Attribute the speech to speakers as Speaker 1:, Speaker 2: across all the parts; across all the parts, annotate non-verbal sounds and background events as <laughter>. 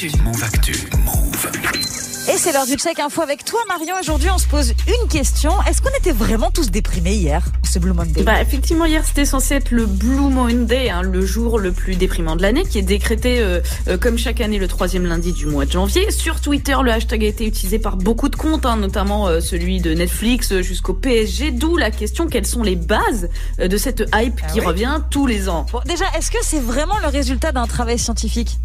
Speaker 1: Actu. Move Actu. Move.
Speaker 2: Et c'est l'heure du check info avec toi, Marion. Aujourd'hui, on se pose une question. Est-ce qu'on était vraiment tous déprimés hier, ce Blue Monday
Speaker 3: Bah effectivement, hier c'était censé être le Blue Monday, hein, le jour le plus déprimant de l'année, qui est décrété euh, euh, comme chaque année le troisième lundi du mois de janvier. Sur Twitter, le hashtag a été utilisé par beaucoup de comptes, hein, notamment euh, celui de Netflix jusqu'au PSG. D'où la question quelles sont les bases euh, de cette hype qui
Speaker 2: oui.
Speaker 3: revient tous les ans?
Speaker 2: Bon, déjà, est-ce que c'est vraiment le résultat d'un travail scientifique?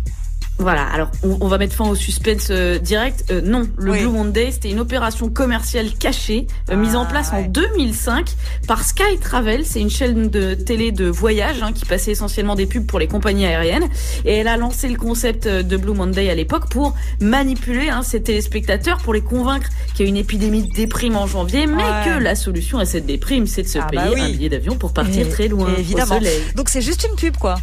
Speaker 3: Voilà, alors on, on va mettre fin au suspense euh, direct. Euh, non, le
Speaker 2: Oui.
Speaker 3: Blue Monday, c'était une opération commerciale cachée euh, mise en
Speaker 2: Ah,
Speaker 3: place en
Speaker 2: ouais.
Speaker 3: 2005 par Sky Travel. C'est une chaîne de télé de voyage hein, qui passait essentiellement des pubs pour les compagnies aériennes. Et elle a lancé le concept de Blue Monday à l'époque pour manipuler hein, ses téléspectateurs, pour les convaincre qu'il y a une épidémie de déprime en janvier, mais
Speaker 2: Ouais.
Speaker 3: que la solution à cette déprime, c'est de se
Speaker 2: Ah bah
Speaker 3: payer
Speaker 2: oui.
Speaker 3: un billet d'avion pour partir
Speaker 2: Et-
Speaker 3: très loin
Speaker 2: évidemment.
Speaker 3: au soleil.
Speaker 2: Donc c'est juste une pub, quoi.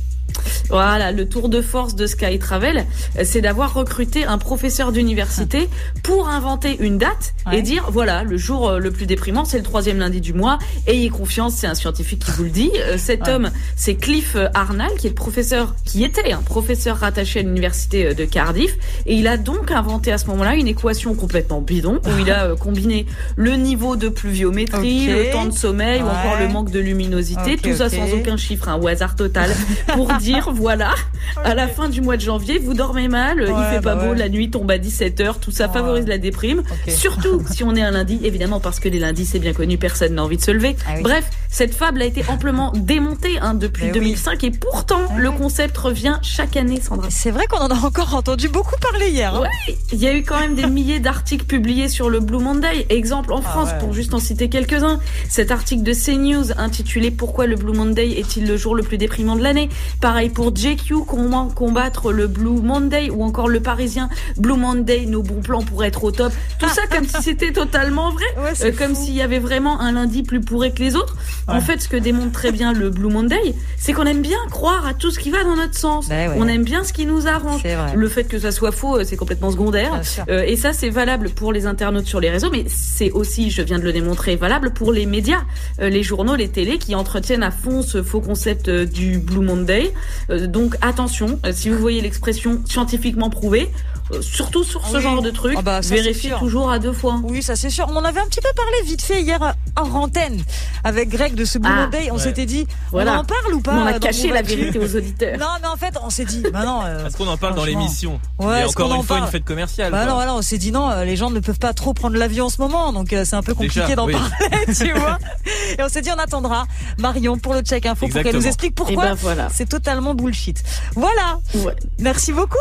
Speaker 3: Voilà, le tour de force de Sky Travel, euh, c'est d'avoir recruté un professeur d'université pour inventer une date
Speaker 2: Ouais.
Speaker 3: et dire voilà, le jour euh, le plus déprimant, c'est le troisième lundi du mois. Ayez confiance, c'est un scientifique qui vous le dit. Euh, Cet
Speaker 2: Ouais.
Speaker 3: homme, c'est Cliff Arnall, qui est le professeur, qui était un professeur rattaché à l'université de Cardiff, et il a donc inventé à ce moment-là une équation complètement bidon où il a combiné le niveau de pluviométrie, le temps de sommeil ou encore le manque de luminosité, tout ça sans aucun chiffre, un au hasard total, pour <laughs> dire <laughs> voilà, à la fin du mois de janvier, vous dormez mal, il fait pas
Speaker 2: bah
Speaker 3: beau, la nuit tombe à 17h, tout ça
Speaker 2: Ouais.
Speaker 3: favorise la déprime. Surtout <laughs> si on est un lundi, évidemment parce que les lundis c'est bien connu, personne n'a envie de se lever.
Speaker 2: Ah oui.
Speaker 3: Bref, cette fable a été amplement démontée hein, depuis
Speaker 2: Mais oui.
Speaker 3: 2005 et pourtant
Speaker 2: Ah
Speaker 3: le concept revient chaque année, Sandra.
Speaker 2: C'est vrai qu'on en a encore entendu beaucoup parler hier. hein.
Speaker 3: Ouais, il y a eu quand même des milliers d'articles publiés sur le Blue Monday. Exemple en France,
Speaker 2: Ah
Speaker 3: pour juste en citer quelques-uns. Cet article de CNews intitulé Pourquoi le Blue Monday est-il le jour le plus déprimant de l'année Pareil pour JQ, comment combattre le Blue Monday ou encore le Parisien Blue Monday, nos bons plans pour être au top. Tout ça comme si c'était <laughs> totalement vrai.
Speaker 2: Ouais,
Speaker 3: Euh, comme s'il y avait vraiment un lundi plus pourré que les autres. En fait, ce que démontre très bien le Blue Monday, c'est qu'on aime bien croire à tout ce qui va dans notre sens.
Speaker 2: Ben ouais.
Speaker 3: On aime bien ce qui nous arrange. Le fait que ça soit faux, euh, c'est complètement secondaire. Euh, et ça, c'est valable pour les internautes sur les réseaux, mais c'est aussi, je viens de le démontrer, valable pour les médias, euh, les journaux, les télés qui entretiennent à fond ce faux concept du Blue Monday. Euh, donc attention, euh, si vous voyez l'expression scientifiquement prouvée, euh, surtout sur ce
Speaker 2: Oui.
Speaker 3: genre de truc,
Speaker 2: Ah bah, sûr.
Speaker 3: toujours à deux fois.
Speaker 2: Oui, ça c'est sûr. On en avait un petit peu parlé vite fait hier hors antenne avec Greg de ce Blue
Speaker 3: Ah.
Speaker 2: On
Speaker 4: ouais.
Speaker 2: s'était dit,
Speaker 3: Voilà.
Speaker 2: on en parle ou pas
Speaker 3: on a caché la vérité aux auditeurs. <laughs>
Speaker 2: Non, mais en fait, on s'est dit, bah non. euh,
Speaker 4: Est-ce qu'on en parle dans l'émission
Speaker 2: Ouais,
Speaker 4: Et encore une fois une fête commerciale.
Speaker 2: Bah non, voilà, on s'est dit non, euh, les gens ne peuvent pas trop prendre l'avion en ce moment, donc euh, c'est un peu compliqué d'en
Speaker 4: oui.
Speaker 2: parler, <laughs> tu vois. Et on s'est dit on attendra Marion pour le check info pour qu'elle nous explique pourquoi
Speaker 3: ben voilà.
Speaker 2: c'est totalement bullshit. Voilà.
Speaker 3: Ouais.
Speaker 2: Merci beaucoup.